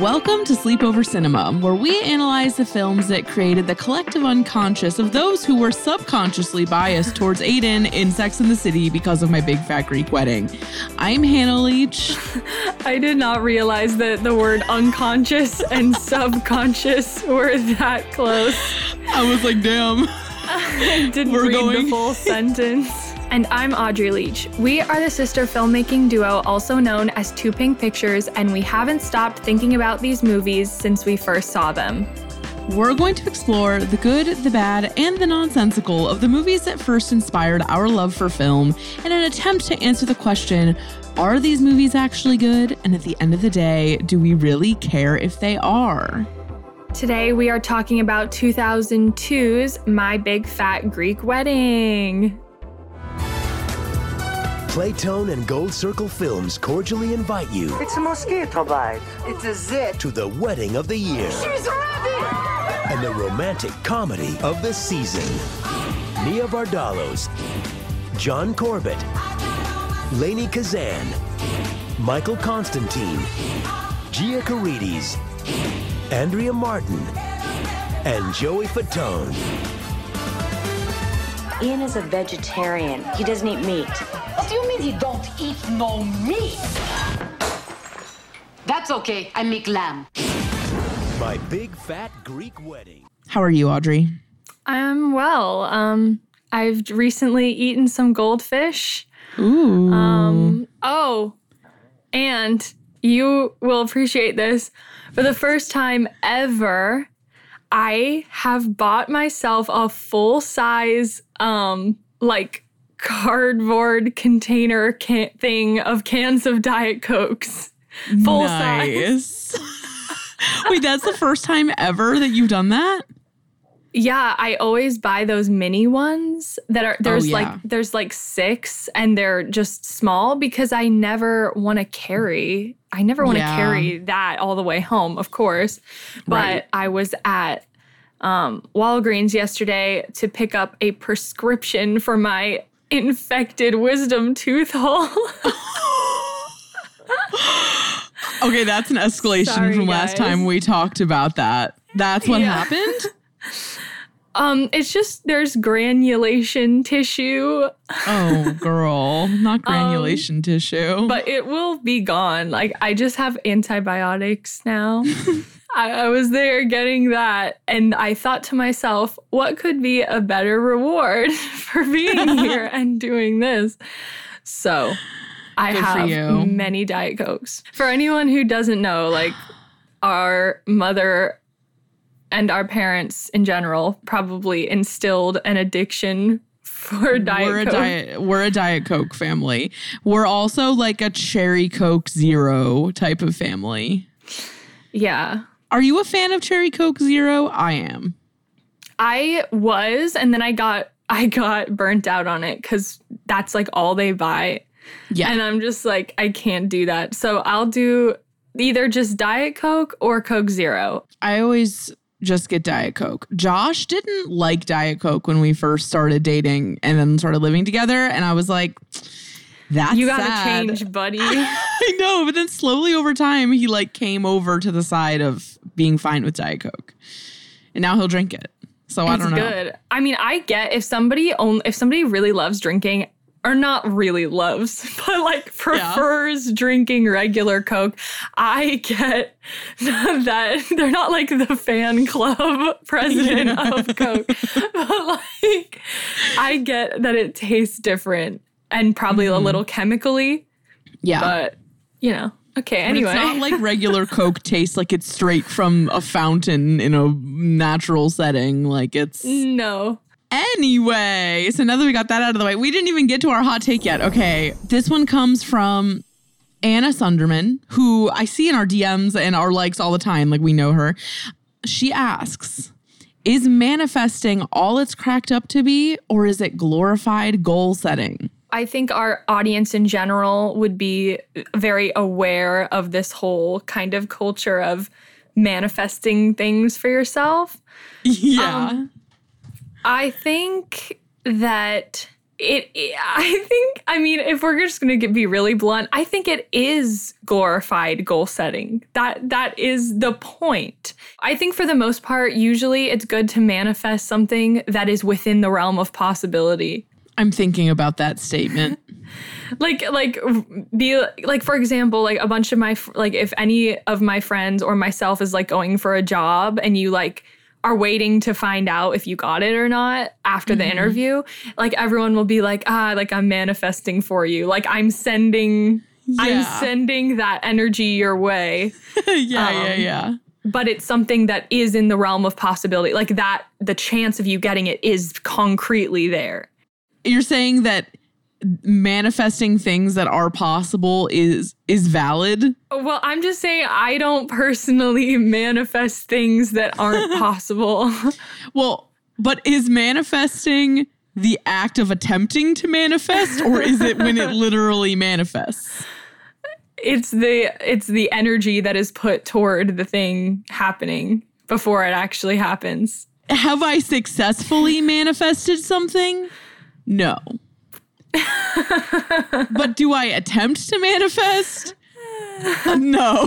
Welcome to Sleepover Cinema, where we analyze the films that created the collective unconscious of those who were subconsciously biased towards Aiden in Sex and the City because of my big fat Greek wedding. I'm Hannah Leach. I did not realize that the word unconscious and subconscious were that close. I was like, damn. I didn't We're read going- the full sentence. And I'm Audrey Leach. We are the sister filmmaking duo, also known as Too Pink Pictures, and we haven't stopped thinking about these movies since we first saw them. We're going to explore the good, the bad, and the nonsensical of the movies that first inspired our love for film in an attempt to answer the question are these movies actually good? And at the end of the day, do we really care if they are? Today we are talking about 2002's My Big Fat Greek Wedding. Playtone and Gold Circle Films cordially invite you It's a mosquito bite. It's a zit. to the wedding of the year She's ready! and the romantic comedy of the season. Nia Vardalos, John Corbett, Lainie Kazan, Michael Constantine, Gia Carides, Andrea Martin, and Joey Fatone. Ian is a vegetarian. He doesn't eat meat. What do you mean he don't eat no meat? That's okay. I make lamb. My Big Fat Greek Wedding. How are you, Audrey? I'm well. Um, I've recently eaten some goldfish. Ooh. Um, oh, and you will appreciate this. For the first time ever, I have bought myself a full size, um, like cardboard container can- thing of cans of Diet Cokes. Full size. Wait, that's the first time ever that you've done that? Yeah, I always buy those mini ones that are there's yeah. like there's like six and they're just small because I never want to carry I never want to Yeah. carry that all the way home, of course. But Right. I was at um, Walgreens yesterday to pick up a prescription for my infected wisdom tooth hole. Okay, that's an escalation Sorry, from last guys. time we talked about that. That's what Yeah. happened? um, it's just there's granulation tissue Oh, girl, not granulation tissue. Um, but it will be gone. Like I just have antibiotics now. I, I was there getting that, and I thought to myself, what could be a better reward for being here and doing this? So I Good have many Diet Cokes. For anyone who doesn't know, like our mother and our parents in general probably instilled an addiction for Diet we're a Coke. diet we're a diet coke family. We're also like a cherry coke zero type of family. Yeah. Are you a fan of cherry coke zero? I am. I was, and then I got I got burnt out on it because that's like all they buy. Yeah. And I'm just like, I can't do that. So I'll do either just Diet Coke or Coke Zero. I always just get Diet Coke. Josh didn't like Diet Coke when we first started dating and then started living together. And I was like, that's you gotta sad. change, buddy. I know, but then slowly over time, he like came over to the side of being fine with Diet Coke. And now he'll drink it. So I don't know. good. I mean, I get if somebody only if somebody really loves drinking, or not really loves, but like prefers drinking regular Coke, I get that they're not like the fan club president Yeah. of Coke, but like I get that it tastes different and probably a mm-hmm. little chemically, Yeah. but you know, Okay, But anyway. It's not like regular Coke tastes like it's straight from a fountain in a natural setting. Like it's no. Anyway, so now that we got that out of the way, we didn't even get to our hot take yet. Okay, this one comes from Anna Sunderman, who I see in our DMs and our likes all the time. Like we know her. She asks, is manifesting all it's cracked up to be, or is it glorified goal setting? I think our audience in general would be very aware of this whole kind of culture of manifesting things for yourself. Yeah. Um, I think that it, I think, I mean, if we're just going to be really blunt, I think it is glorified goal setting. That that is the point. I think for the most part, usually it's good to manifest something that is within the realm of possibility. I'm thinking about that statement. like like be like for example like a bunch of my like if any of my friends or myself is like going for a job and you like are waiting to find out if you got it or not after the interview like everyone will be like ah like i'm manifesting for you. Like i'm sending i'm sending that energy your way. Yeah, yeah, Um, yeah. but it's something that is in the realm of possibility. Like that the chance of you getting it is concretely there You're saying that manifesting things that are possible is is valid? Well, I'm just saying I don't personally manifest things that aren't possible. Well, but is manifesting the act of attempting to manifest or is it when it literally manifests? it's the it's the energy that is put toward the thing happening before it actually happens. Have I successfully manifested something? No. but do I attempt to manifest? No.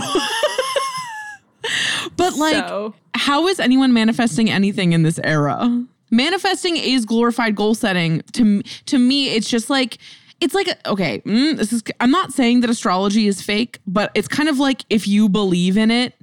but like so, how is anyone manifesting anything in this era? Manifesting is glorified goal setting. To to me, it's just like it's like okay. mm, this is. I'm not saying that astrology is fake, but it's kind of like if you believe in it,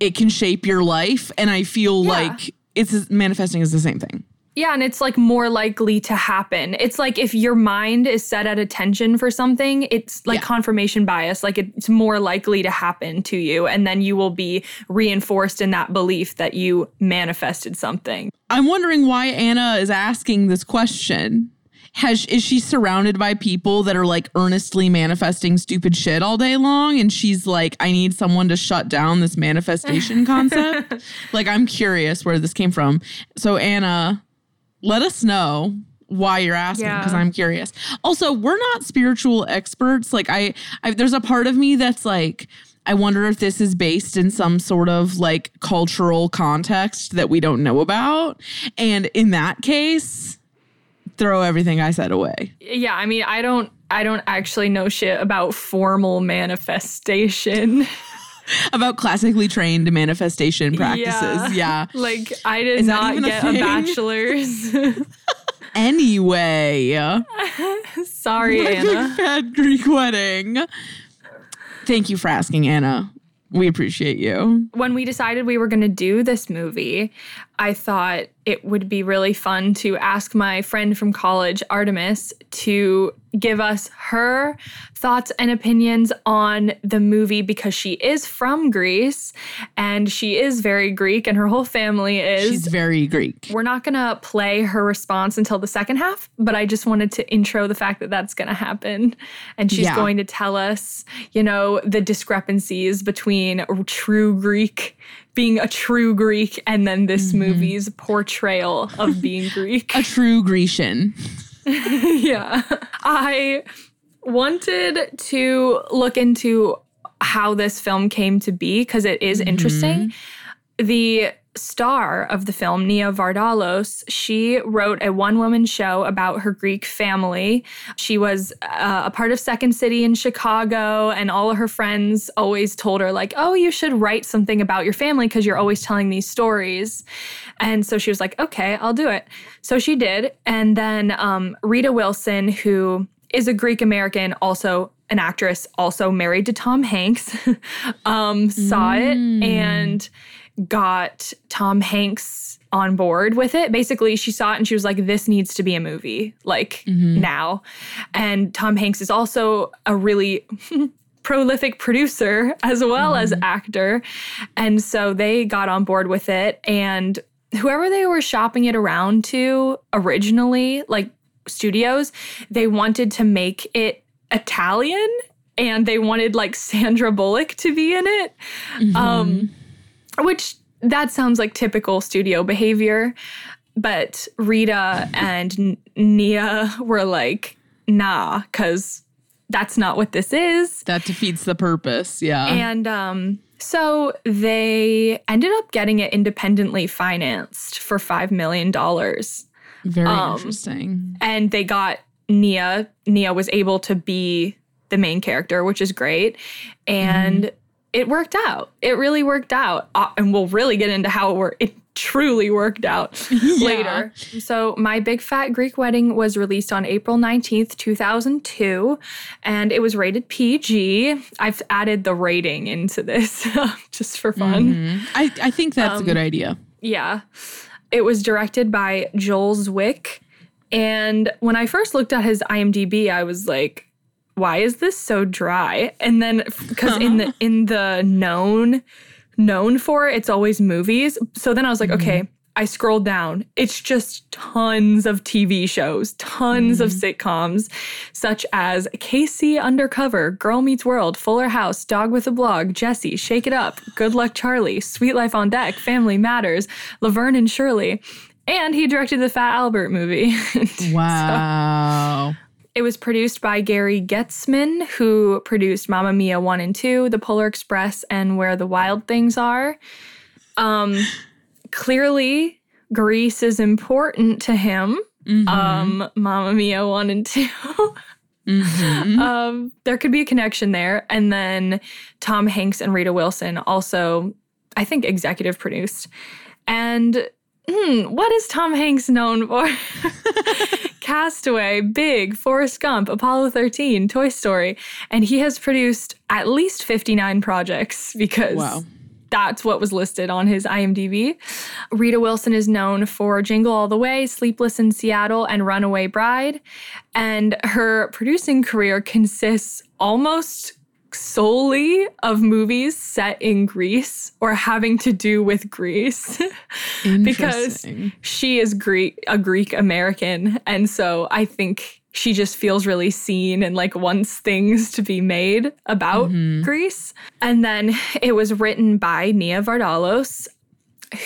it can shape your life. And I feel Yeah. like it's manifesting is the same thing. Yeah, and it's like more likely to happen. It's like if your mind is set at attention for something, it's like Yeah. confirmation bias. Like it's more likely to happen to you, and then you will be reinforced in that belief that you manifested something. I'm wondering why Anna is asking this question. Has is she surrounded by people that are like earnestly manifesting stupid shit all day long and she's like I need someone to shut down this manifestation concept? like I'm curious where this came from. So Anna, let us know why you're asking Yeah. because I'm curious. Also, we're not spiritual experts. Like I, I there's a part of me that's like I wonder if this is based in some sort of like cultural context that we don't know about. And in that case, throw everything I said away. Yeah, I mean, I don't I don't actually know shit about formal manifestation. About classically trained manifestation practices. Yeah. like I did Is not even a get a, bachelor's. Anyway, Sorry, my big Anna. fat Greek wedding. Thank you for asking, Anna. We appreciate you. When we decided we were going to do this movie, I thought it would be really fun to ask my friend from college, Artemis, to give us her thoughts and opinions on the movie because she is from Greece and she is very Greek and her whole family is. She's very Greek. We're not going to play her response until the second half, but I just wanted to intro the fact that that's going to happen. And she's Yeah. going to tell us, you know, the discrepancies between true Greek, being a true Greek, and then this mm-hmm. movie's portrayal of being Greek. A true Grecian. yeah. I wanted to look into how this film came to be because it is mm-hmm. interesting. The star of the film, Nia Vardalos, she wrote a one woman show about her Greek family. She was uh, a part of Second City in Chicago, and all of her friends always told her, like, oh, you should write something about your family because you're always telling these stories. And so she was like, okay, I'll do it. So she did. And then um, Rita Wilson, who is a Greek American, also an actress, also married to Tom Hanks, um, saw it and got Tom Hanks on board with it. Basically, she saw it and she was like, this needs to be a movie, like mm-hmm. now. And Tom Hanks is also a really prolific producer as well as mm-hmm. actor. And so they got on board with it. And whoever they were shopping it around to originally, like studios, they wanted to make it Italian and they wanted like Sandra Bullock to be in it. Um, mm-hmm. Which that sounds like typical studio behavior. But Rita and Nia were like, nah, because that's not what this is. That defeats the purpose. Yeah. And um, so they ended up getting it independently financed for $5 million. Very um, interesting. And they got Nia. Nia was able to be the main character, which is great. And it worked out. It really worked out. Uh, and we'll really get into how it worked. It truly worked out later. So, My Big Fat Greek Wedding was released on April 19th, 2002, and it was rated PG. I've added the rating into this just for fun. I, I think that's um, a good idea. Yeah. It was directed by Joel Zwick. And when I first looked at his IMDb, I was like, why is this so dry? And then because in the uh-huh. in the known known for it's always movies. So then I was like, mm-hmm. okay, I scrolled down. It's just tons of TV shows, tons of mm-hmm. sitcoms, such as K.C. Undercover, Girl Meets World, Fuller House, Dog with a Blog, Jessie, Shake It Up, Good Luck Charlie, Suite Life on Deck, Family Matters, Laverne and Shirley. And he directed the Fat Albert movie. Wow. It was produced by Gary Goetzman, who produced Mamma Mia 1 and 2, The Polar Express, and Where the Wild Things Are. Um, clearly, Greece is important to him. Um, Mamma Mia 1 and 2. um, there could be a connection there. And then Tom Hanks and Rita Wilson also, I think, executive produced. And hmm, what is Tom Hanks known for? Castaway, Big, Forrest Gump, Apollo 13, Toy Story. And he has produced at least 59 projects because Wow. that's what was listed on his IMDb. Rita Wilson is known for Jingle All the Way, Sleepless in Seattle, and Runaway Bride. And her producing career consists almost solely of movies set in Greece or having to do with Greece because she is Greek a Greek American and so I think she just feels really seen and like wants things to be made about mm-hmm. Greece. And then it was written by Nia Vardalos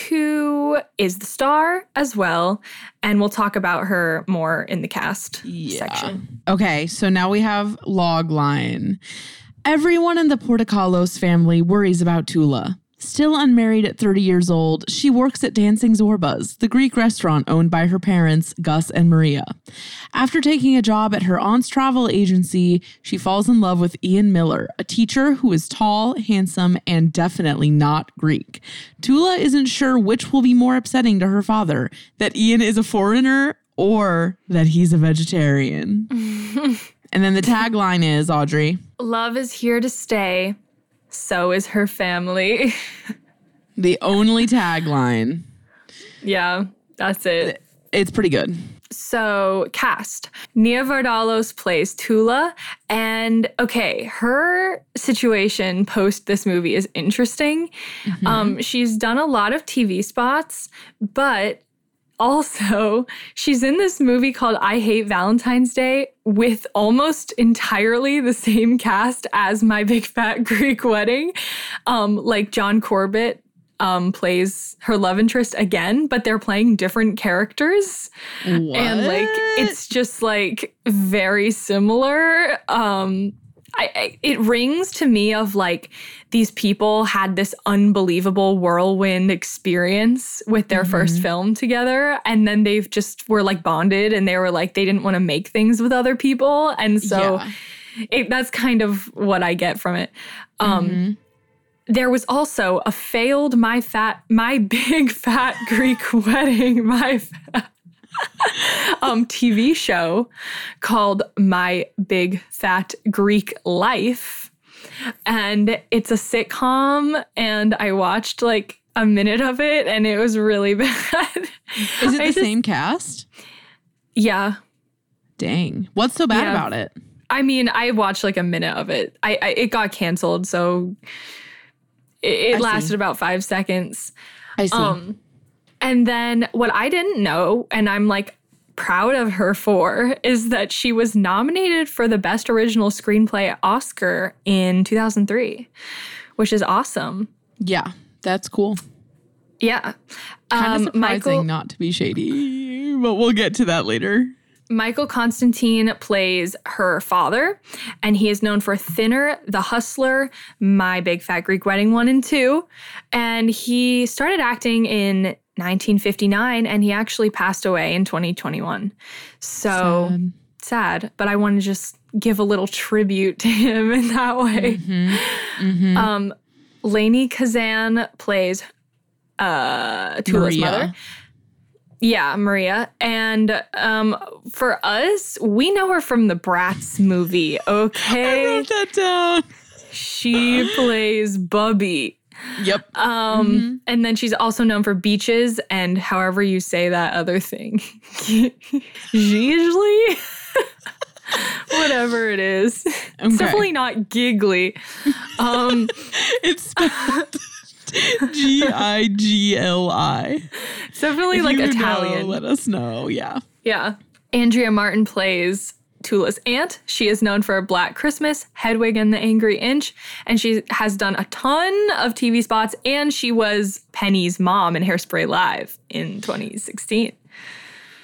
who is the star as well and we'll talk about her more in the cast section. Okay, so now we have logline. Everyone in the Portokalos family worries about Tula. Still unmarried at 30 years old, she works at Dancing Zorbas, the Greek restaurant owned by her parents, Gus and Maria. After taking a job at her aunt's travel agency, she falls in love with Ian Miller, a teacher who is tall, handsome, and definitely not Greek. Tula isn't sure which will be more upsetting to her father that Ian is a foreigner or that he's a vegetarian. and then the tagline is Audrey. Love is here to stay. So is her family. The only tagline. yeah, that's it. It's pretty good. So, cast. Nia Vardalos plays Tula. And okay, her situation post this movie is interesting. Um, she's done a lot of TV spots, but also she's in this movie called I Hate Valentine's Day with almost entirely the same cast as My Big Fat Greek Wedding. Um, like John Corbett um, plays her love interest again, but they're playing different characters. And like it's just like very similar. Um I, I it rings to me of like these people had this unbelievable whirlwind experience with their first film together and then they've just were like bonded and they were like they didn't want to make things with other people and so Yeah. it, that's kind of what I get from it. Um there was also a failed my fat my big fat Greek wedding my fat um TV show called My Big Fat Greek Life and it's a sitcom and I watched like a minute of it and it was really bad. Is it the just- same cast? Yeah. Dang. What's so bad Yeah. about it? I mean, I watched like a minute of it. I, I it got canceled, so it, it see. lasted about five seconds. I see. Um, and then what I didn't know, and I'm like proud of her for, is that she was nominated for the Best Original Screenplay Oscar in 2003, which is awesome. yeah, that's cool. Yeah. Kind Um, of surprising Michael, not to be shady, but we'll get to that later. Michael Constantine plays her father, and he is known for Thinner, The Hustler, My Big Fat Greek Wedding 1 and 2. And he started acting in 1959, and he actually passed away in 2021. So Sad. sad, but I want to just give a little tribute to him in that way. Mm-hmm. Um, Lainie Kazan plays uh, Tula's Maria. mother. Yeah, Maria. And um, for us, we know her from the Bratz movie, okay? I wrote that down. she plays Bubby. Yep. Um, And then she's also known for Beaches and however you say that other thing. Usually. Whatever it is. It's definitely not giggly. Um, It's G I G L I. it's definitely If like you know, Italian. let us know. Yeah. Yeah. Andrea Martin plays Tula's aunt. She is known for Black Christmas, Hedwig and the Angry Inch, and she has done a ton of TV spots, and she was Penny's mom in Hairspray Live in 2016.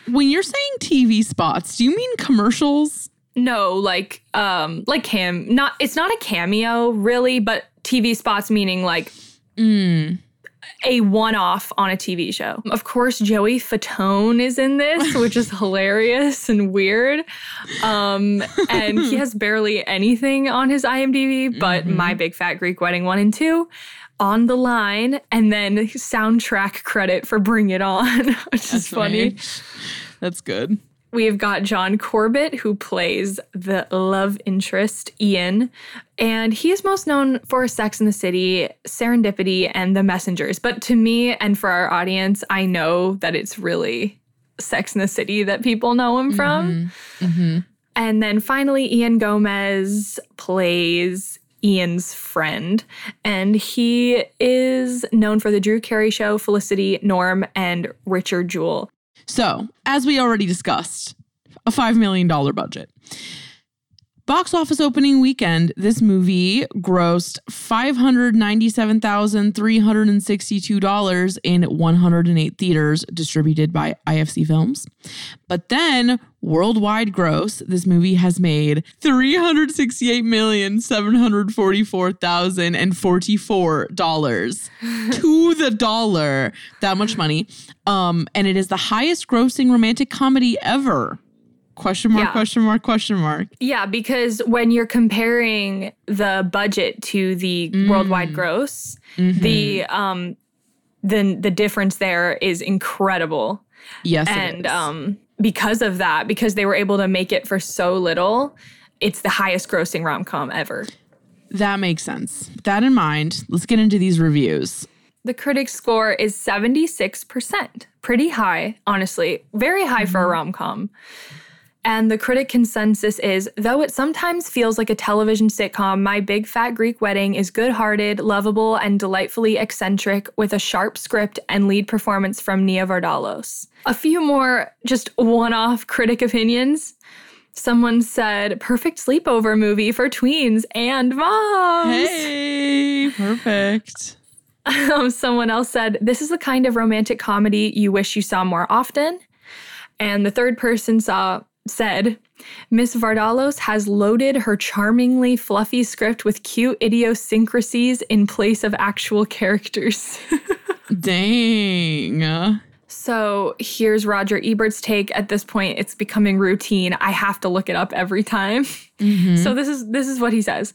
When you're saying TV spots, do you mean commercials? No, like um like cam not it's not a cameo really, but TV spots meaning like a one-off on a TV show. Of course, Joey Fatone is in this, which is hilarious and weird. Um, and he has barely anything on his IMDb, but My Big Fat Greek Wedding 1 and 2 on the line, and then soundtrack credit for Bring It On, which is funny. That's good. We've got John Corbett, who plays the love interest, Ian. And he is most known for Sex in the City, Serendipity, and The Messengers. But to me and for our audience, I know that it's really Sex in the City that people know him mm-hmm. from. Mm-hmm. And then finally, Ian Gomez plays Ian's friend. And he is known for The Drew Carey Show, Felicity, Norm, and Richard Jewell. So, as we already discussed, a $5 million budget. Box office opening weekend, this movie grossed $597,362 in 108 theaters distributed by IFC Films. But then, worldwide gross, this movie has made $368,744,044 to the dollar. That much money. Um, and it is the highest grossing romantic comedy ever. Question mark, Yeah. question mark, question mark. Yeah, because when you're comparing the budget to the worldwide gross, the um the the difference there is incredible. Yes. and is. um because of that, because they were able to make it for so little, it's the highest grossing rom-com ever. that makes sense. With that in mind, let's get into these reviews. The critic score is 76%. Pretty high, honestly. Very high for a rom com. And the critic consensus is though it sometimes feels like a television sitcom, My Big Fat Greek Wedding is good hearted, lovable, and delightfully eccentric with a sharp script and lead performance from Nia Vardalos. A few more just one off critic opinions. Someone said, perfect sleepover movie for tweens and moms. Hey, perfect. Um, someone else said, This is the kind of romantic comedy you wish you saw more often. And the third person saw said, Miss Vardalos has loaded her charmingly fluffy script with cute idiosyncrasies in place of actual characters. Dang. so here's Roger Ebert's take. At this point, it's becoming routine. I have to look it up every time. Mm-hmm. So this is this is what he says.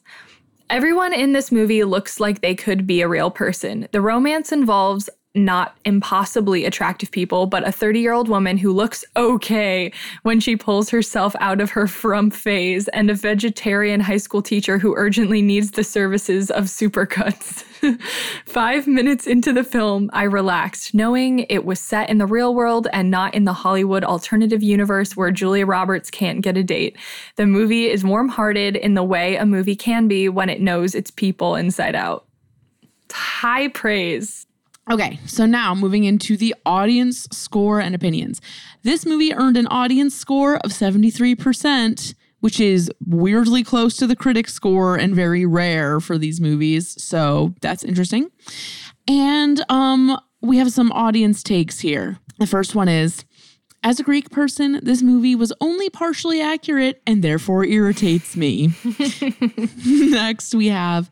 Everyone in this movie looks like they could be a real person. The romance involves not impossibly attractive people, but a 30 year old woman who looks okay when she pulls herself out of her frump phase, and a vegetarian high school teacher who urgently needs the services of supercuts. Five minutes into the film, I relaxed, knowing it was set in the real world and not in the Hollywood alternative universe where Julia Roberts can't get a date. The movie is warm hearted in the way a movie can be when it knows its people inside out. High praise. Okay, so now moving into the audience score and opinions. This movie earned an audience score of 73%, which is weirdly close to the critic score and very rare for these movies. So that's interesting. And um we have some audience takes here. The first one is as a Greek person, this movie was only partially accurate and therefore irritates me. Next, we have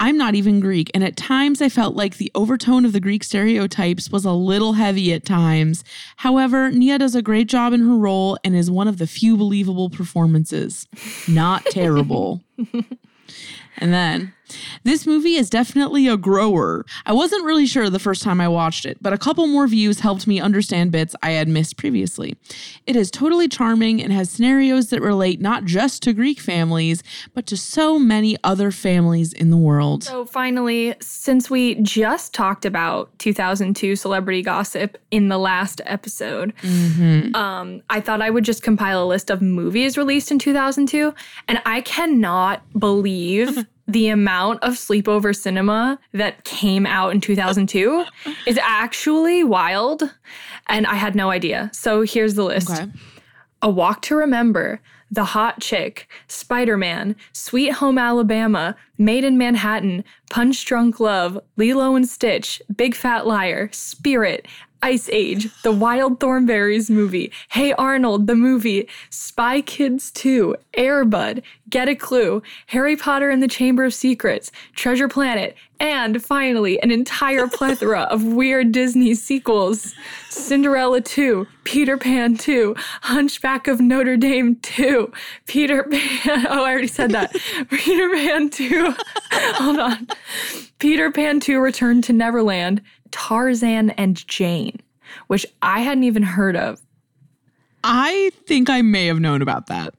I'm not even Greek, and at times I felt like the overtone of the Greek stereotypes was a little heavy at times. However, Nia does a great job in her role and is one of the few believable performances. Not terrible. And then, this movie is definitely a grower. I wasn't really sure the first time I watched it, but a couple more views helped me understand bits I had missed previously. It is totally charming and has scenarios that relate not just to Greek families, but to so many other families in the world. So, finally, since we just talked about 2002 celebrity gossip in the last episode, um, I thought I would just compile a list of movies released in 2002. And I cannot believe the amount of sleepover cinema that came out in 2002 is actually wild. And I had no idea. So, here's the list. Okay. A Walk to Remember, The Hot Chick, Spider Man, Sweet Home Alabama, Maid in Manhattan, Punch Drunk Love, Lilo and Stitch, Big Fat Liar, Spirit, Ice Age, The Wild Thornberrys movie, Hey Arnold, the movie, Spy Kids 2, Airbud, Get a Clue, Harry Potter and the Chamber of Secrets, Treasure Planet, and finally, an entire plethora of weird Disney sequels Cinderella 2, Peter Pan 2, Hunchback of Notre Dame 2, Peter Pan. Oh, I already said that. Peter Pan 2. Hold on. Peter Pan 2 Return to Neverland, Tarzan and Jane, which I hadn't even heard of. I think I may have known about that.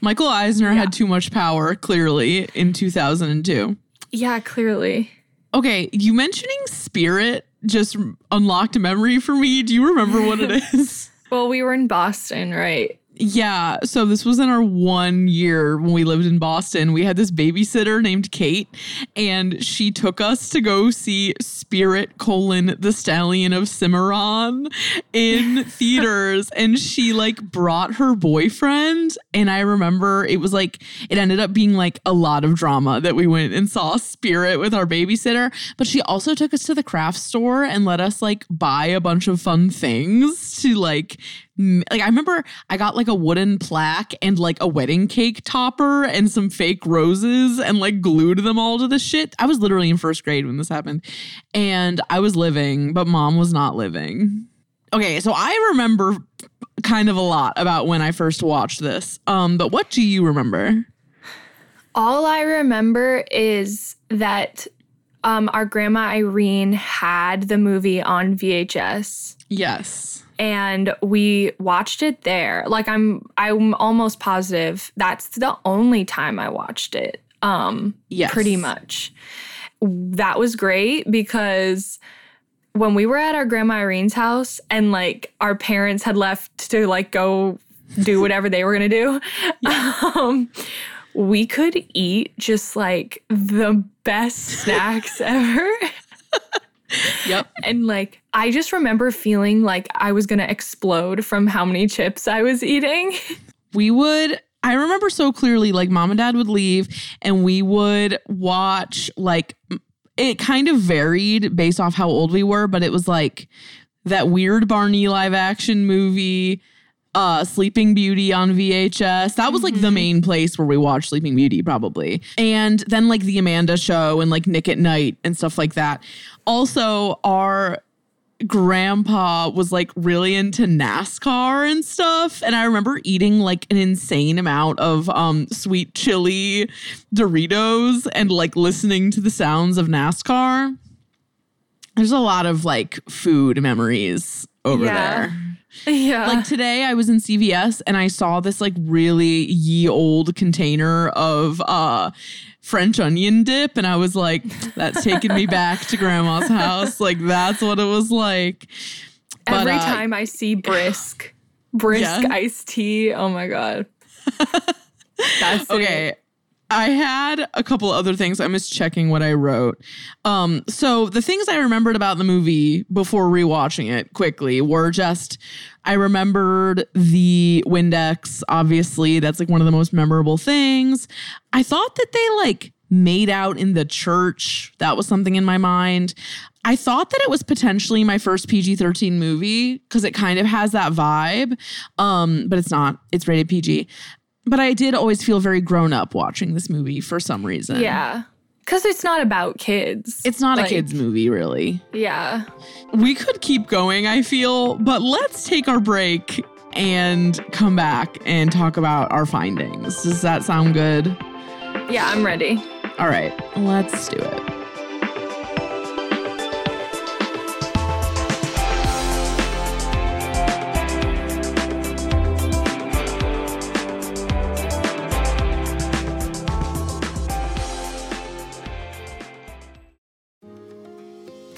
Michael Eisner had too much power, clearly, in 2002. Yeah, clearly. Okay, you mentioning Spirit just unlocked a memory for me. Do you remember what it is? Well, we were in Boston, right? Yeah, so this was in our one year when we lived in Boston. We had this babysitter named Kate, and she took us to go see Spirit colon the Stallion of Cimarron in theaters, and she like brought her boyfriend. And I remember it was like it ended up being like a lot of drama that we went and saw Spirit with our babysitter. But she also took us to the craft store and let us like buy a bunch of fun things to like like I remember I got like a wooden plaque and like a wedding cake topper and some fake roses and like glued them all to the shit. I was literally in first grade when this happened. And I was living, but mom was not living. Okay, so I remember kind of a lot about when I first watched this. Um, but what do you remember? All I remember is that um, our grandma Irene had the movie on VHS. Yes. And we watched it there. Like I'm I'm almost positive that's the only time I watched it. Um Yes. pretty much. That was great because when we were at our grandma Irene's house and like our parents had left to like go do whatever they were going to do. Um we could eat just like the best snacks ever. Yep. And like, I just remember feeling like I was gonna explode from how many chips I was eating. we would I remember so clearly like mom and dad would leave and we would watch like it kind of varied based off how old we were, but it was like that weird Barney live action movie, uh Sleeping Beauty on VHS. That was like the main place where we watched Sleeping Beauty probably. And then like the Amanda show and like Nick at Night and stuff like that. Also our grandpa was like really into NASCAR and stuff and I remember eating like an insane amount of um sweet chili Doritos and like listening to the sounds of NASCAR. There's a lot of like food memories over Yeah. there. Yeah. Like today I was in CVS and I saw this like really ye old container of uh French onion dip and I was like that's taking me back to grandma's house. Like that's what it was like. But, Every uh, time I see brisk, brisk Yeah. iced tea, oh my god. That's Okay. It. I had a couple other things. I'm just checking what I wrote. Um, so the things I remembered about the movie before rewatching it quickly were just I remembered the Windex, obviously. That's like one of the most memorable things. I thought that they like made out in the church. That was something in my mind. I thought that it was potentially my first PG 13 movie because it kind of has that vibe. Um, but it's not. It's rated PG. But I did always feel very grown up watching this movie for some reason. Yeah. Cause it's not about kids. It's not Like, a kids movie, really. Yeah. We could keep going, I feel, but let's take our break and come back and talk about our findings. Does that sound good? Yeah, I'm ready. All right, let's do it.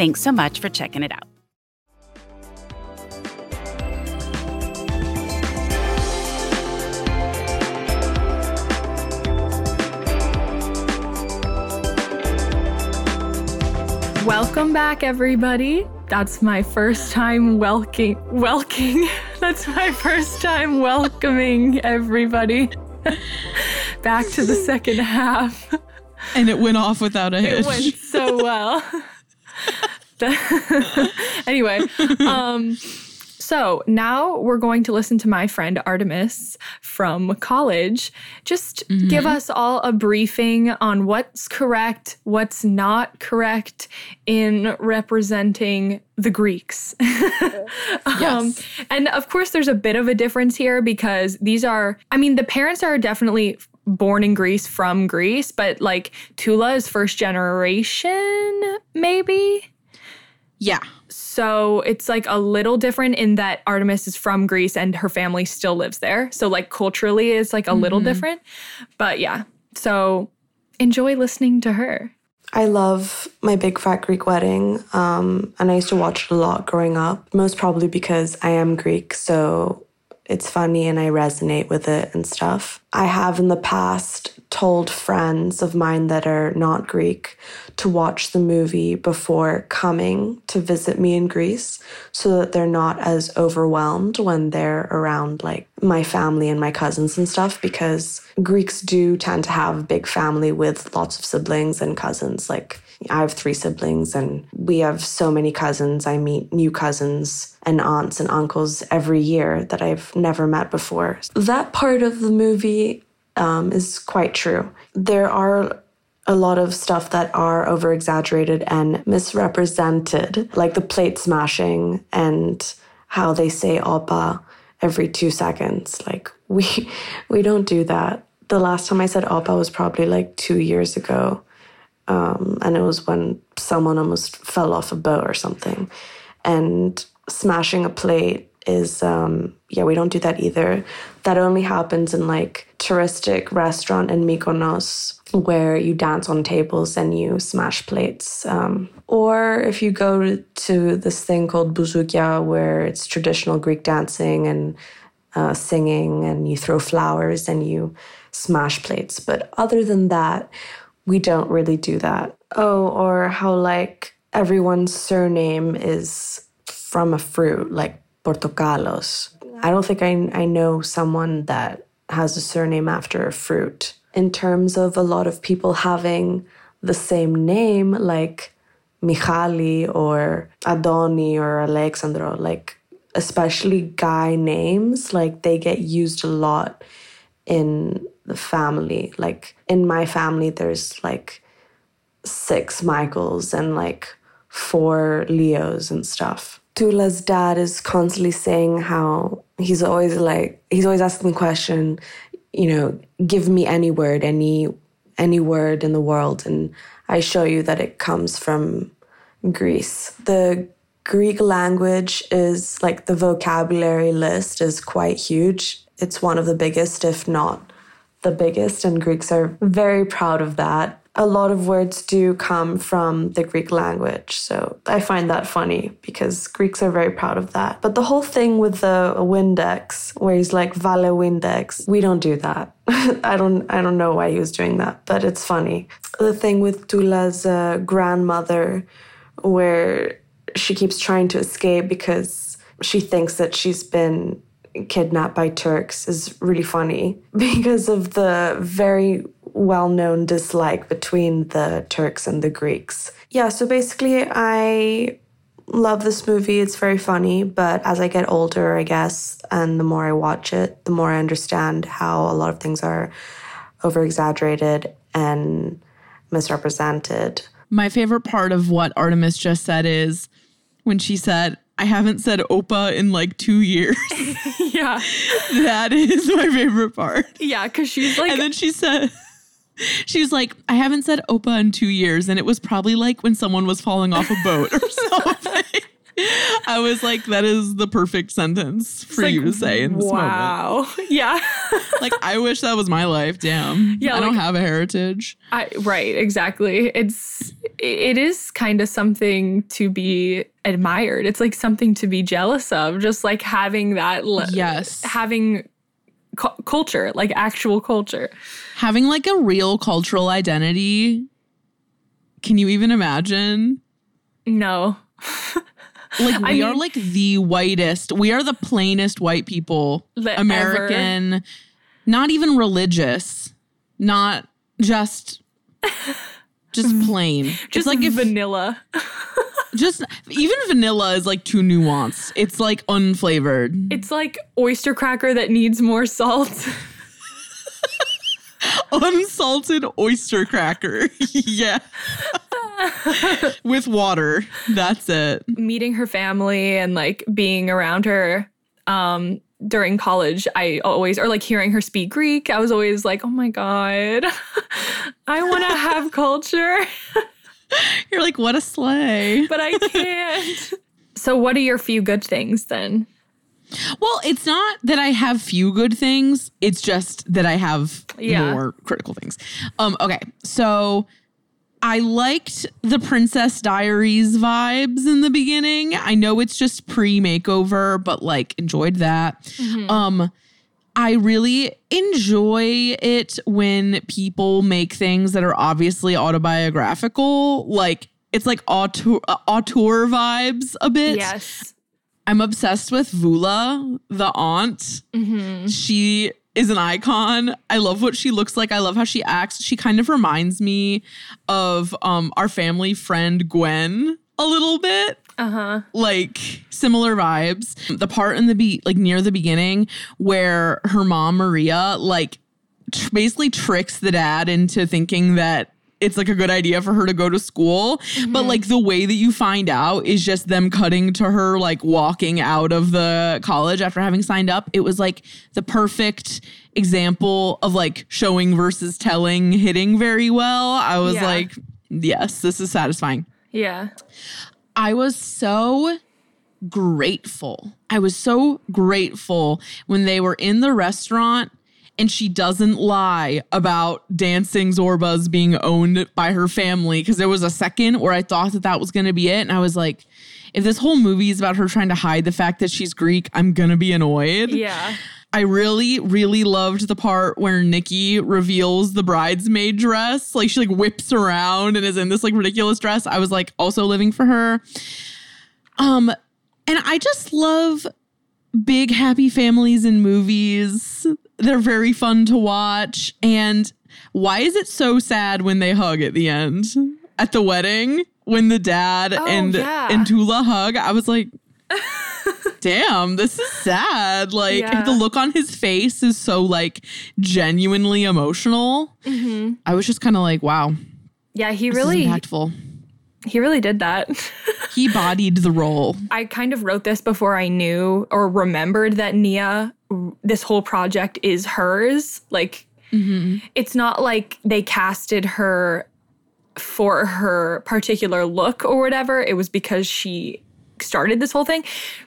Thanks so much for checking it out. Welcome back, everybody. That's my first time welcoming. Welcoming. That's my first time welcoming everybody back to the second half. And it went off without a hitch. It went so well. anyway, um, so now we're going to listen to my friend Artemis from college. Just give us all a briefing on what's correct, what's not correct in representing the Greeks. um, and of course, there's a bit of a difference here because these are, I mean, the parents are definitely born in Greece from Greece, but like Tula is first generation, maybe. yeah. So it's like a little different in that Artemis is from Greece and her family still lives there. So like culturally it's like a little different. But yeah. So enjoy listening to her. I love my Big Fat Greek Wedding, um, and I used to watch it a lot growing up, most probably because I am Greek, so it's funny and I resonate with it and stuff. I have in the past told friends of mine that are not Greek to watch the movie before coming to visit me in Greece so that they're not as overwhelmed when they're around like my family and my cousins and stuff because Greeks do tend to have big family with lots of siblings and cousins like I have three siblings and we have so many cousins. I meet new cousins and aunts and uncles every year that I've never met before. That part of the movie um, is quite true. There are a lot of stuff that are over exaggerated and misrepresented, like the plate smashing and how they say oppa every two seconds. Like we we don't do that. The last time I said oppa was probably like two years ago. Um, and it was when someone almost fell off a boat or something. And smashing a plate is um, yeah, we don't do that either. That only happens in like touristic restaurant in Mykonos where you dance on tables and you smash plates. Um, or if you go to this thing called bouzoukia where it's traditional Greek dancing and uh, singing and you throw flowers and you smash plates. But other than that, we don't really do that. Oh, or how like everyone's surname is from a fruit, like portokalos. I don't think I, I know someone that has a surname after a fruit. In terms of a lot of people having the same name, like Michali or Adoni or Alexandro, like especially guy names, like they get used a lot in the family. Like in my family, there's like six Michaels and like four Leos and stuff. Tula's dad is constantly saying how he's always like he's always asking the question, you know, give me any word, any any word in the world, and I show you that it comes from Greece. The Greek language is like the vocabulary list is quite huge. It's one of the biggest, if not the biggest, and Greeks are very proud of that. A lot of words do come from the Greek language, so I find that funny because Greeks are very proud of that. But the whole thing with the Windex, where he's like Vale Windex, we don't do that. I don't, I don't know why he was doing that, but it's funny. The thing with Tula's uh, grandmother, where she keeps trying to escape because she thinks that she's been kidnapped by Turks is really funny because of the very well known dislike between the Turks and the Greeks. Yeah, so basically, I love this movie. It's very funny, but as I get older, I guess, and the more I watch it, the more I understand how a lot of things are over exaggerated and misrepresented. My favorite part of what Artemis just said is when she said, I haven't said Opa in like two years. yeah. that is my favorite part. Yeah, because she's like. And then she said, she was like, I haven't said Opa in two years. And it was probably like when someone was falling off a boat or something. I was like, that is the perfect sentence for like, you to say in this wow. moment. Wow. Yeah. like, I wish that was my life. Damn. Yeah, I like- don't have a heritage. I, right, exactly. It's it is kind of something to be admired. It's like something to be jealous of. Just like having that, Yes. having cu- culture, like actual culture. Having like a real cultural identity. Can you even imagine? No, Like we I are like the whitest. We are the plainest white people. American, not even religious, not just just plain. just it's like if vanilla. just even vanilla is like too nuanced. It's like unflavored. It's like oyster cracker that needs more salt. Unsalted oyster cracker. yeah. With water. That's it. Meeting her family and like being around her um during college, I always or like hearing her speak Greek, I was always like, "Oh my god. I want to have culture." You're like, what a sleigh. but I can't. so, what are your few good things then? Well, it's not that I have few good things. It's just that I have Yeah. more critical things. Um, okay. So I liked the Princess Diaries vibes in the beginning. I know it's just pre-makeover, but like enjoyed that. Um I really enjoy it when people make things that are obviously autobiographical. Like it's like auteur, uh, auteur vibes a bit. Yes. I'm obsessed with Vula, the aunt. She is an icon. I love what she looks like. I love how she acts. She kind of reminds me of um, our family friend Gwen a little bit. Uh huh. Like similar vibes. The part in the beat, like near the beginning, where her mom Maria like tr- basically tricks the dad into thinking that it's like a good idea for her to go to school. But mm-hmm. like the way that you find out is just them cutting to her like walking out of the college after having signed up. It was like the perfect example of like showing versus telling hitting very well. I was Yeah. like, yes, this is satisfying. Yeah. I was so grateful. I was so grateful when they were in the restaurant and she doesn't lie about dancing Zorbas being owned by her family because there was a second where I thought that that was going to be it and I was like if this whole movie is about her trying to hide the fact that she's Greek, I'm going to be annoyed. Yeah. I really, really loved the part where Nikki reveals the bridesmaid dress. Like she like whips around and is in this like ridiculous dress. I was like also living for her. Um, and I just love big happy families in movies. They're very fun to watch. And why is it so sad when they hug at the end? At the wedding? when the dad Oh, and yeah. and Tula hug, I was like, damn, this is sad. Like Yeah. the look on his face is so like genuinely emotional. Mm-hmm. I was just kind of like, wow, Yeah, he really impactful. He really did that. He bodied the role. I kind of wrote this before I knew or remembered that Nia, this whole project is hers. Like, mm-hmm. it's not like they casted her for her particular look or whatever. It was because she started this whole thing.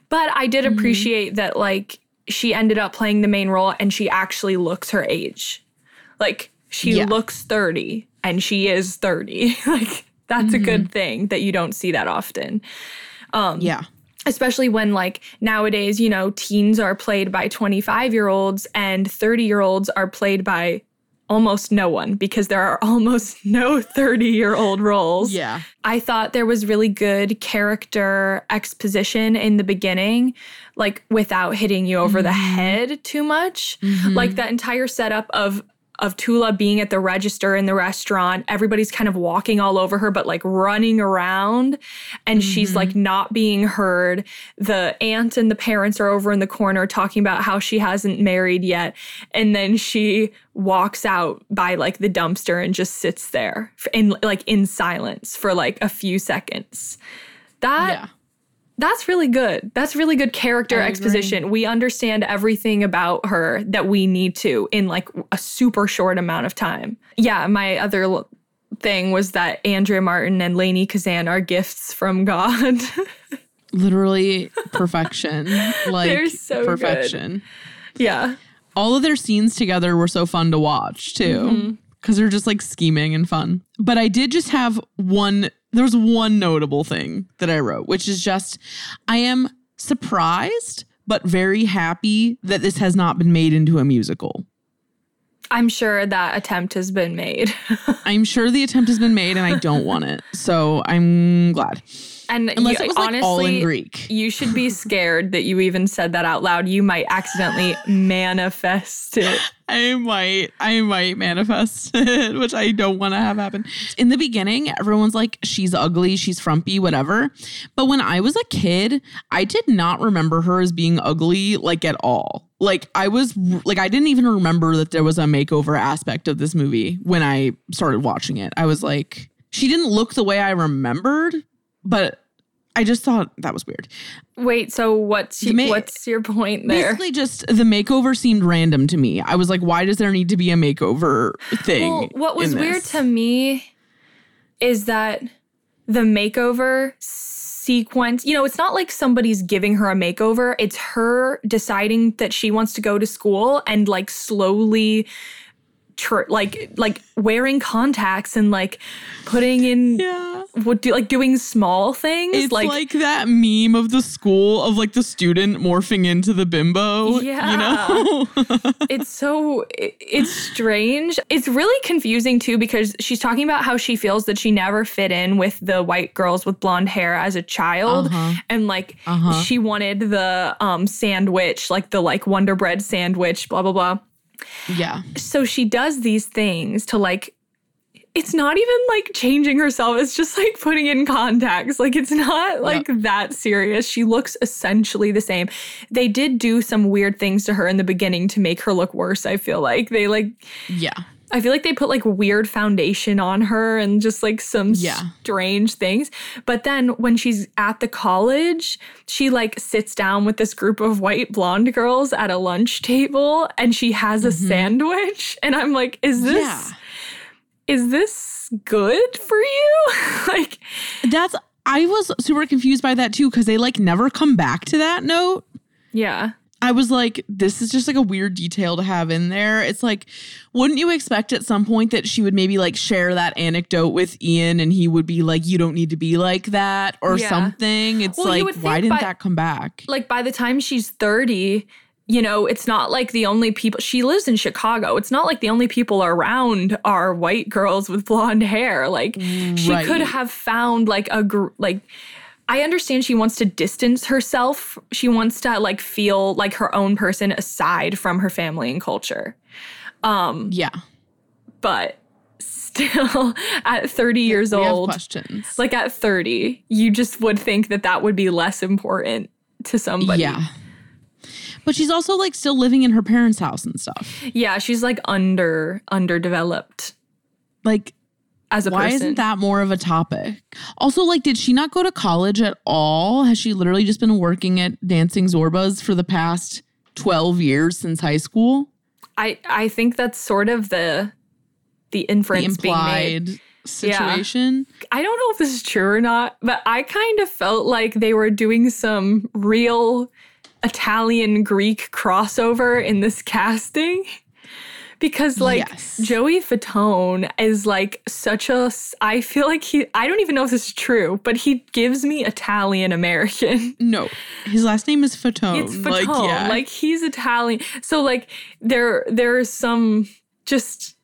But I did mm-hmm. appreciate that, like, she ended up playing the main role and she actually looks her age. Like, she Yeah. looks 30 and she is 30. like, that's a good mm-hmm. thing that you don't see that often. Um, yeah. especially when like nowadays you know teens are played by 25 year olds and 30 year olds are played by almost no one because there are almost no 30 year old roles. Yeah. i thought there was really good character exposition in the beginning like without hitting you over the mm-hmm. head too much. Mm-hmm. Like that entire setup of of Tula being at the register in the restaurant, everybody's kind of walking all over her, but like running around, and she's mm-hmm. like not being heard. The aunt and the parents are over in the corner talking about how she hasn't married yet. And then she walks out by like the dumpster and just sits there in like in silence for like a few seconds. That Yeah. That's really good. That's really good character I agree. exposition. We understand everything about her that we need to in like a super short amount of time. Yeah, my other l- thing was that Andrea Martin and Lainie Kazan are gifts from God. Literally perfection. like They're so good. perfection. yeah. all of their scenes together were so fun to watch too Mm-hmm. because they're just like scheming and fun but i did just have one there was one notable thing that i wrote which is just i am surprised but very happy that this has not been made into a musical. I'm sure that attempt has been made. i'm sure the attempt has been made and i don't want it. So i'm glad and unless you- it was like honestly, all in greek you should be scared that you even said that out loud. You might accidentally manifest it. I might, I might manifest it, which I don't want to have happen. In the beginning, everyone's like, she's ugly, she's frumpy, whatever. But when I was a kid, I did not remember her as being ugly, like at all. Like, I was, like, I didn't even remember that there was a makeover aspect of this movie when I started watching it. I was like, she didn't look the way I remembered, but I just thought that was weird. Wait, so what's The ma- what's your point there? Basically, just the makeover seemed random to me. I was like, why does there need to be a makeover thing? Well, what was weird to me is that the makeover sequence, you know, it's not like somebody's giving her a makeover. It's her deciding that she wants to go to school and like slowly tr- like like wearing contacts and like putting in Yeah. what do like doing small things It's like, like that meme of the school of like the student morphing into the bimbo. Yeah. You know? it's so it- it's strange. It's really confusing too because she's talking about how she feels that she never fit in with the white girls with blonde hair as a child Uh-huh. and like Uh-huh. she wanted the um sandwich, like the like Wonder Bread sandwich, blah blah blah. Yeah. So she does these things to like it's not even like changing herself. It's just like putting in contacts. Like it's not like that serious. She looks essentially the same. They did do some weird things to her in the beginning to make her look worse, I feel like. They like Yeah. I feel like they put like weird foundation on her and just like some Yeah. strange things. But then when she's at the college, she like sits down with this group of white blonde girls at a lunch table and she has a sandwich. And I'm like, is this Mm-hmm. Yeah. is this good for you? like That's I was super confused by that too, because they like never come back to that note. yeah. I was like, this is just like a weird detail to have in there. It's like, wouldn't you expect at some point that she would maybe like share that anecdote with Ian and he would be like, you don't need to be like that or Yeah. something? It's Well, like, why didn't by- that come back? like by the time she's 30 you know it's not like the only people she lives in chicago it's not like the only people around are white girls with blonde hair like she Right. could have found like a gr- like I understand she wants to distance herself. She wants to like feel like her own person aside from her family and culture. Um, Yeah. but still at 30 years We old. questions. Like at 30, you just would think that that would be less important to somebody. Yeah. But she's also like still living in her parents' house and stuff. Yeah, she's like under underdeveloped Like, as a why person. isn't that more of a topic? Also, like, did she not go to college at all? Has she literally just been working at Dancing Zorbas for the past 12 years since high school? I I think that's sort of the the The inference being made. implied situation. I don't know if this is true or not, but I kind of felt like they were doing some real Italian Greek crossover in this casting. Because like Yes. Joey Fatone is like such a I feel like he I don't even know if this is true, but he gives me Italian American. No, his last name is Fatone. It's Fatone. Like, yeah. Like he's Italian. So like there there's some just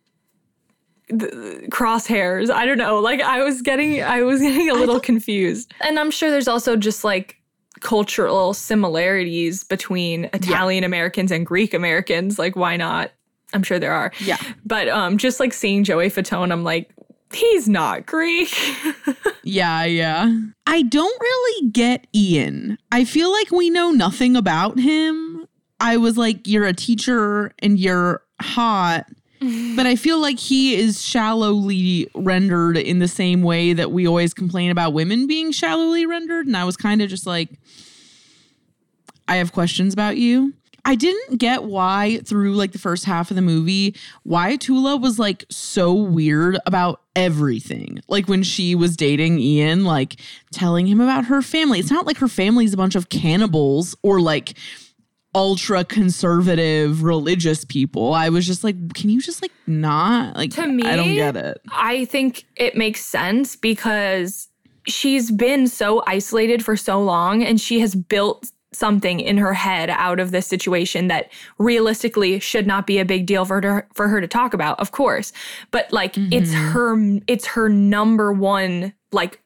crosshairs. I don't know. Like I was getting I was getting a little confused. And I'm sure there's also just like cultural similarities between Italian Americans and Greek Americans. Like why not? I'm sure there are. Yeah. But um just like seeing Joey Fatone, I'm like he's not Greek. Yeah, yeah. I don't really get Ian. I feel like we know nothing about him. I was like, you're a teacher and you're hot. But I feel like he is shallowly rendered in the same way that we always complain about women being shallowly rendered. And I was kind of just like, I have questions about you. I didn't get why through like the first half of the movie why Tula was like so weird about everything. Like when she was dating Ian, like telling him about her family. It's not like her family's a bunch of cannibals or like ultra conservative religious people. I was just like, can you just like not like To me, I don't get it. I think it makes sense because she's been so isolated for so long and she has built something in her head out of this situation that realistically should not be a big deal for her for her to talk about, of course. But like it's Mm-hmm. her it's her number one like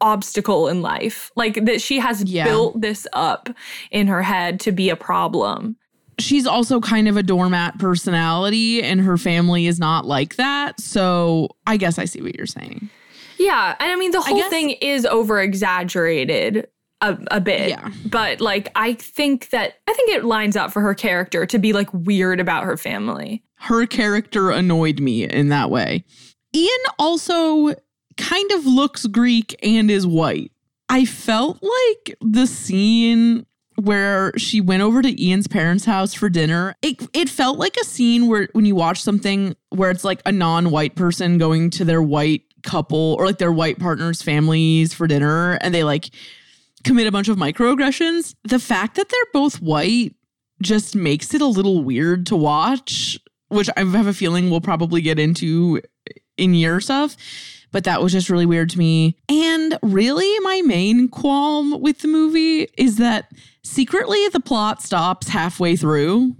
obstacle in life. Like that she has Yeah. built this up in her head to be a problem. she's also kind of a doormat personality and her family is not like that. So I guess I see what you're saying. Yeah, and I mean the whole guess- thing is over exaggerated a, a bit. Yeah. But like I think that I think it lines up for her character to be like weird about her family. Her character annoyed me in that way. Ian also kind of looks Greek and is white. I felt like the scene where she went over to Ian's parents' house for dinner. It it felt like a scene where when you watch something where it's like a non-white person going to their white couple or like their white partner's families for dinner and they like commit a bunch of microaggressions. The fact that they're both white just makes it a little weird to watch, which I have a feeling we'll probably get into in year stuff. But that was just really weird to me. And really, my main qualm with the movie is that secretly the plot stops halfway through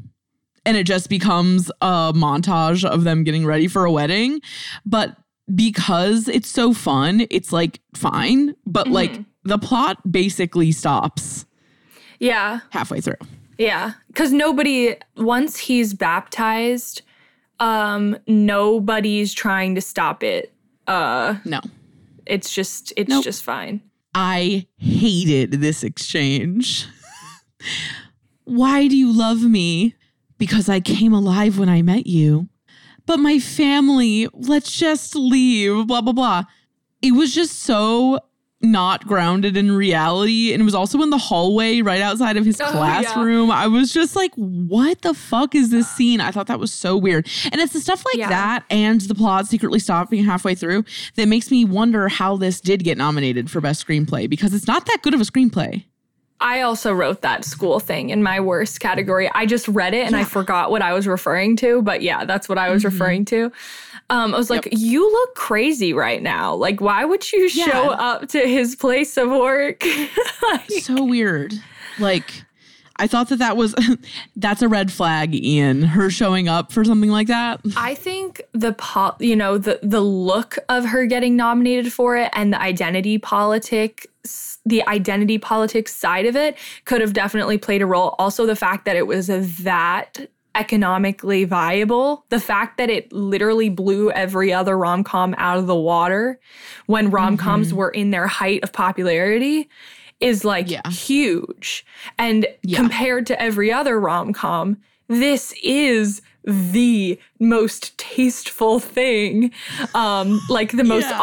and it just becomes a montage of them getting ready for a wedding. But because it's so fun, it's like fine. But like mm-hmm. The plot basically stops Yeah. halfway through. Yeah. Cause nobody once he's baptized, um, nobody's trying to stop it. Uh No. it's just it's Nope. just fine. I hated this exchange. Why do you love me? Because I came alive when I met you. But my family, let's just leave, blah, blah, blah. It was just so not grounded in reality. And it was also in the hallway right outside of his Oh, yeah. classroom. I was just like, what the fuck is this scene? I thought that was so weird. And it's the stuff like Yeah. that and the plot secretly stopping halfway through that makes me wonder how this did get nominated for best screenplay because it's not that good of a screenplay. I also wrote that school thing in my worst category. I just read it and I forgot what I was referring to, but yeah, that's what I was referring to. Um, I was like, "You look crazy right now. Like, why would you Yeah. show up to his place of work?" Like, So weird. Like, I thought that that was that's a red flag, Ian. Her showing up for something like that. I think the po- you know the the look of her getting nominated for it and the identity politic the identity politics side of it could have definitely played a role. Also the fact that it was that economically viable. The fact that it literally blew every other rom com out of the water when rom coms Mhm. were in their height of popularity is like huge. And compared to every other rom com, this is the most tasteful thing. Um, like the most Yeah.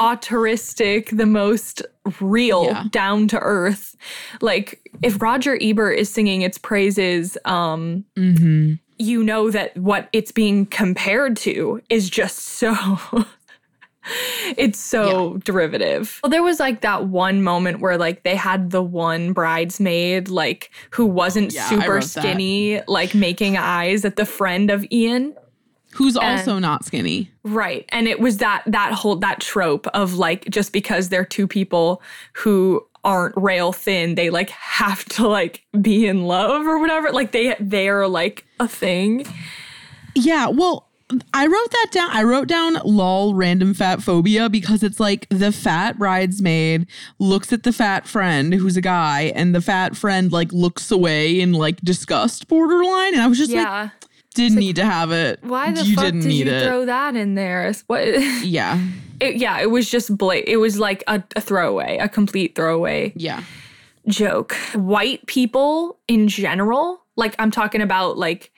the most real, Yeah. down to earth. Like if Roger Ebert is singing its praises, um, Mm-hmm. you know that what it's being compared to is just so it's so derivative. Well, there was like that one moment where like they had the one bridesmaid like who wasn't Yeah, super wrote that. skinny like making eyes at the friend of Ian Who's And- also not skinny. Right. And it was that that whole that trope of like just because they're two people who aren't rail thin, they like have to like be in love or whatever. Like they they're like a thing. Yeah, well, I wrote that down. I wrote down lol random fat phobia because it's like the fat bridesmaid looks at the fat friend who's a guy and the fat friend like looks away in like disgust borderline and I was just yeah. like didn't need to have it. Why the you fuck didn't did need you it. throw that in there? What yeah. It, yeah, it was just bla- it was like a, a throwaway, a complete throwaway Yeah. joke. White people in general, like I'm talking about like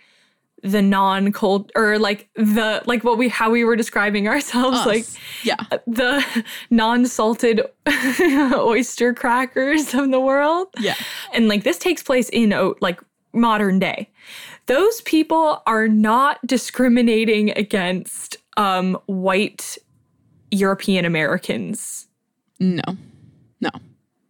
the non-cult or like the like what we how we were describing ourselves Us. like Yeah. the non-salted oyster crackers of the world. Yeah. And like this takes place in oh, like modern day. Those people are not discriminating against um white European Americans. No. No.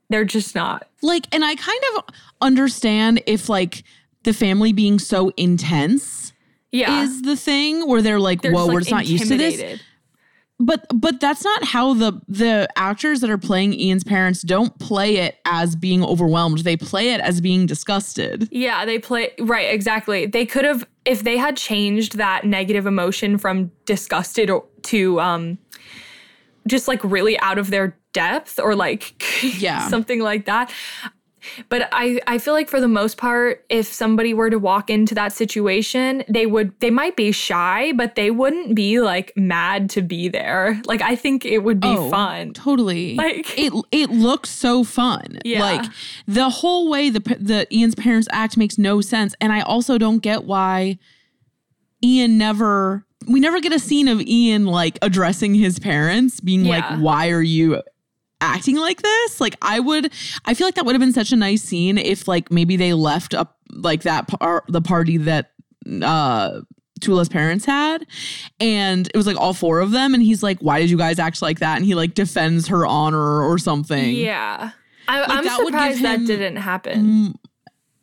They're just not. Like, and I kind of understand if like the family being so intense Yeah. is the thing where they're like, They're whoa, just, we're like, just not used to this. But but that's not how the the actors that are playing Ian's parents don't play it as being overwhelmed. They play it as being disgusted. Yeah, they play right, exactly. They could have if they had changed that negative emotion from disgusted to um just like really out of their depth or like Yeah. something like that. But I I feel like for the most part if somebody were to walk into that situation, they would they might be shy, but they wouldn't be like mad to be there. Like I think it would be Oh, fun. Totally. Like- it it looks so fun. Yeah. Like the whole way the the Ian's parents act makes no sense and I also don't get why Ian never we never get a scene of Ian like addressing his parents being Yeah. like why are you acting like this? Like I would I feel like that would have been such a nice scene if like maybe they left up like that par- the party that uh Tula's parents had and it was like all four of them and he's like why did you guys act like that and he like defends her honor or something. Yeah. I, Like, I'm that would give surprised that didn't happen.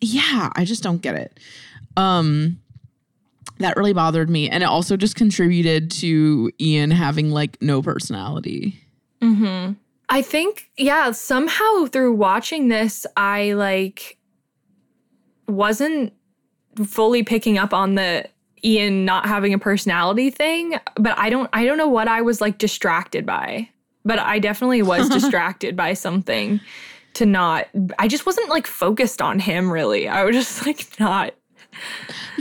yeah, I just don't get it. Um that really bothered me and it also just contributed to Ian having like no personality. Mm-hmm. I think, yeah, somehow through watching this, I like wasn't fully picking up on the Ian not having a personality thing, but I don't I don't know what I was like distracted by. But I definitely was distracted by something to not I just wasn't like focused on him really. I was just like not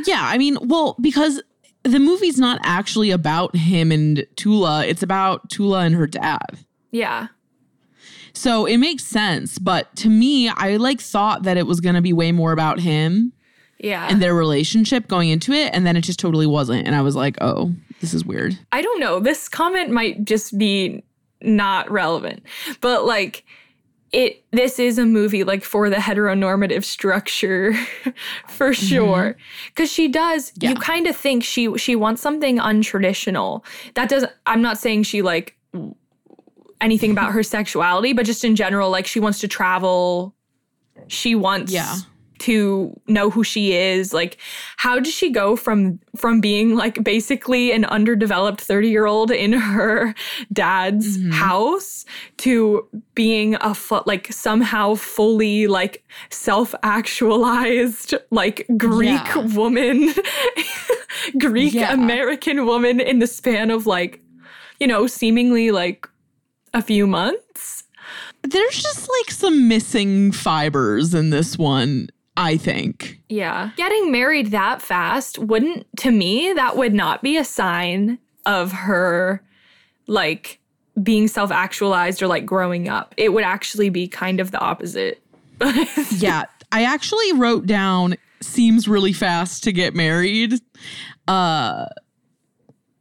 Yeah, I mean, well, because the movie's not actually about him and Tula, it's about Tula and her dad. yeah. So it makes sense, but to me, I like thought that it was going to be way more about him Yeah. and their relationship going into it, and then it just totally wasn't. And I was like, oh, this is weird. I don't know. This comment might just be not relevant, but like it this is a movie like for the heteronormative structure for mm-hmm. sure cuz she does you kind of think she she wants something untraditional. That doesn't I'm not saying she like anything about her sexuality, but just in general like she wants to travel. She wants Yeah. to know who she is like how does she go from from being like basically an underdeveloped 30 year old in her dad's Mm-hmm. house to being a fu- like somehow fully like self-actualized like greek Yeah. woman greek Yeah. american woman in the span of like you know seemingly like a few months There's just like some missing fibers in this one. I think. Yeah. Getting married that fast wouldn't, to me, that would not be a sign of her like being self actualized or like growing up. It would actually be kind of the opposite. yeah. I actually wrote down seems really fast to get married. Uh,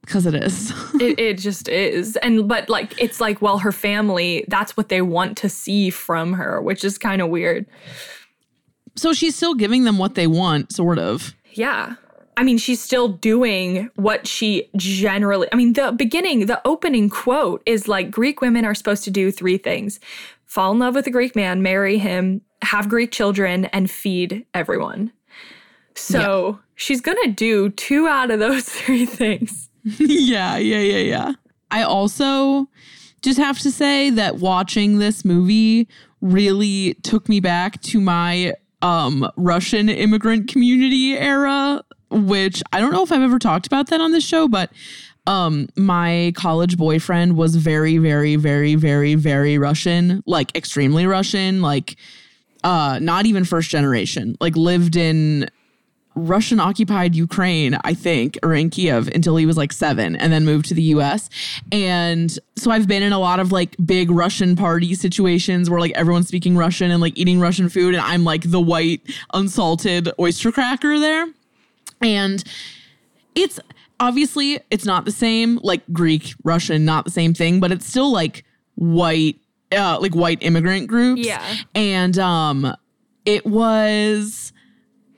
because it is. it, it just is. And, but like, it's like, well, her family, that's what they want to see from her, which is kind of weird. So she's still giving them what they want, sort of. Yeah. I mean, she's still doing what she generally, I mean, the beginning, the opening quote is like Greek women are supposed to do three things fall in love with a Greek man, marry him, have Greek children, and feed everyone. So yeah. she's going to do two out of those three things. yeah, yeah, yeah, yeah. I also just have to say that watching this movie really took me back to my um, Russian immigrant community era, which I don't know if I've ever talked about that on this show, but um my college boyfriend was very very very very very russian like extremely russian like uh not even first generation like lived in Russian occupied Ukraine, I think, or in Kiev until he was like seven and then moved to the US. And so I've been in a lot of like big Russian party situations where like everyone's speaking Russian and like eating Russian food. And I'm like the white, unsalted oyster cracker there. And it's obviously it's not the same, like Greek, Russian, not the same thing, but it's still like white, uh, like white immigrant groups. Yeah. And um it was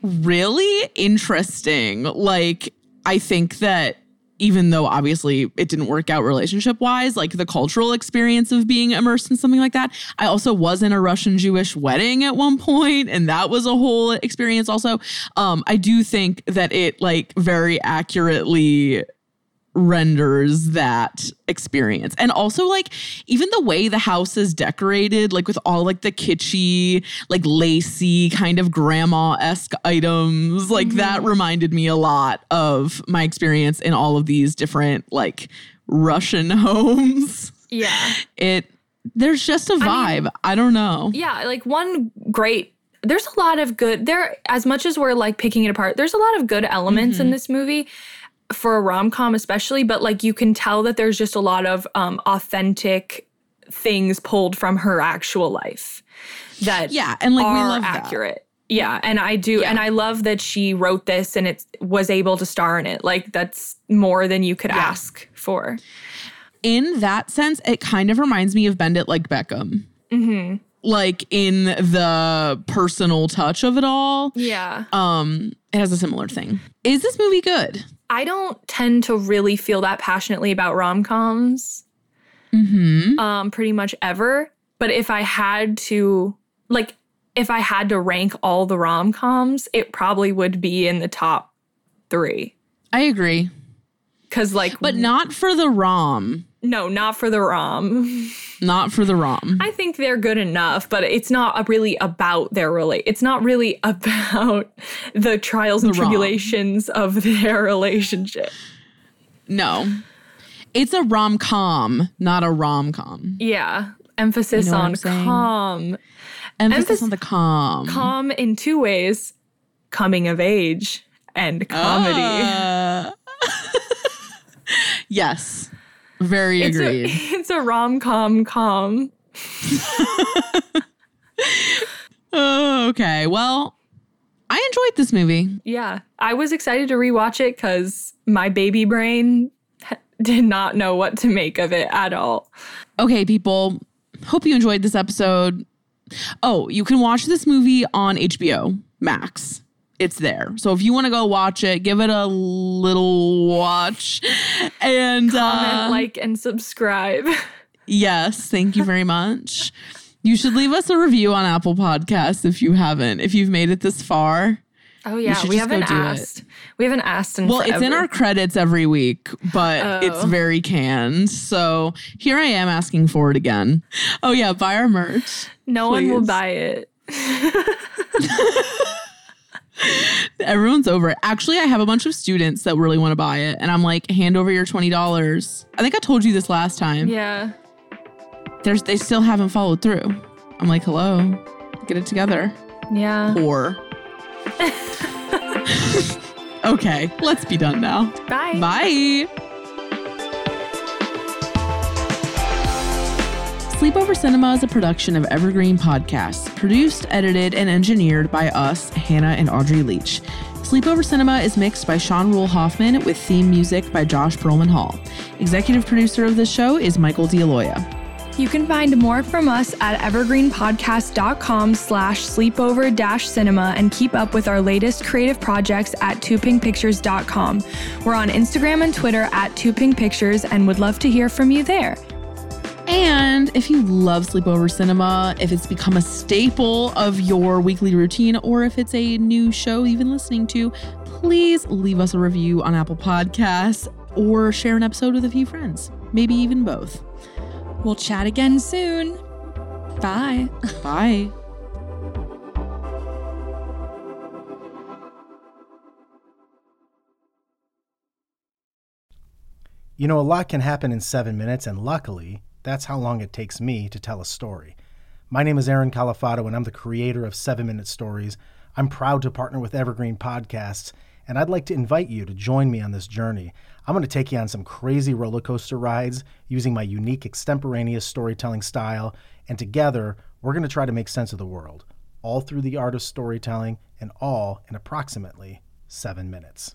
really interesting. Like, I think that even though obviously it didn't work out relationship wise, like the cultural experience of being immersed in something like that. I also was in a Russian Jewish wedding at one point, and that was a whole experience. Also, um, I do think that it like very accurately renders that experience. And also like even the way the house is decorated, like with all like the kitschy, like lacy kind of grandma-esque items, like mm-hmm. that reminded me a lot of my experience in all of these different like Russian homes. Yeah. It there's just a vibe. I, mean, I don't know. Yeah, like one great there's a lot of good there as much as we're like picking it apart there's a lot of good elements mm-hmm. in this movie for a rom-com especially but like you can tell that there's just a lot of um authentic things pulled from her actual life that yeah and like are we love accurate. That. yeah. and i do yeah. and i love that she wrote this and it was able to star in it. Like that's more than you could yeah. ask for. In that sense it kind of reminds me of bend it like beckham. Mm-hmm. like in the personal touch of it all. Yeah. Um it has a similar thing. Is this movie good I don't tend to really feel that passionately about rom coms. Mm-hmm. Um, pretty much ever. But if I had to, like, if I had to rank all the rom coms, it probably would be in the top three. I agree. Cause like, but not for the rom. No, not for the rom. Not for the rom. I think they're good enough, but it's not really about their relate. It's not really about the trials the and tribulations rom. of their relationship. No. It's a rom com, not a rom com. Yeah. Emphasis you know on calm. Emphasis, on the calm. Calm in two ways coming of age and comedy. Uh. yes. Very it's agreed. A, it's a rom com com. oh, okay. Well, I enjoyed this movie. Yeah. I was excited to rewatch it because my baby brain did not know what to make of it at all. Okay, people. Hope you enjoyed this episode. Oh, you can watch this movie on HBO Max it's there. So if you want to go watch it, give it a little watch and comment, uh, like, and subscribe. Yes, thank you very much. you should leave us a review on Apple Podcasts if you haven't. If you've made it this far. Oh yeah, we haven't asked. It. We haven't asked in Well, forever. it's in our credits every week, but oh. it's very canned. So here I am asking for it again. Oh yeah, buy our merch. No please. one will buy it. Everyone's over it. Actually, I have a bunch of students that really want to buy it. And I'm like, hand over your $20. I think I told you this last time. Yeah. There's they still haven't followed through. I'm like, hello, get it together. Yeah. Or okay, let's be done now. Bye. Bye. Sleepover Cinema is a production of Evergreen Podcasts, produced, edited, and engineered by us, Hannah and Audrey Leach. Sleepover Cinema is mixed by Sean Rule Hoffman with theme music by Josh Perlman Hall. Executive producer of the show is Michael D'Aloia. You can find more from us at evergreenpodcast.com slash sleepover dash cinema and keep up with our latest creative projects at toopinkpictures.com. We're on Instagram and Twitter at toopinkpictures and would love to hear from you there. And if you love sleepover cinema, if it's become a staple of your weekly routine, or if it's a new show you've been listening to, please leave us a review on Apple Podcasts or share an episode with a few friends, maybe even both. We'll chat again soon. Bye. Bye. You know, a lot can happen in seven minutes, and luckily, that's how long it takes me to tell a story. My name is Aaron Califato, and I'm the creator of Seven Minute Stories. I'm proud to partner with Evergreen Podcasts, and I'd like to invite you to join me on this journey. I'm going to take you on some crazy roller coaster rides using my unique extemporaneous storytelling style, and together, we're going to try to make sense of the world, all through the art of storytelling, and all in approximately seven minutes.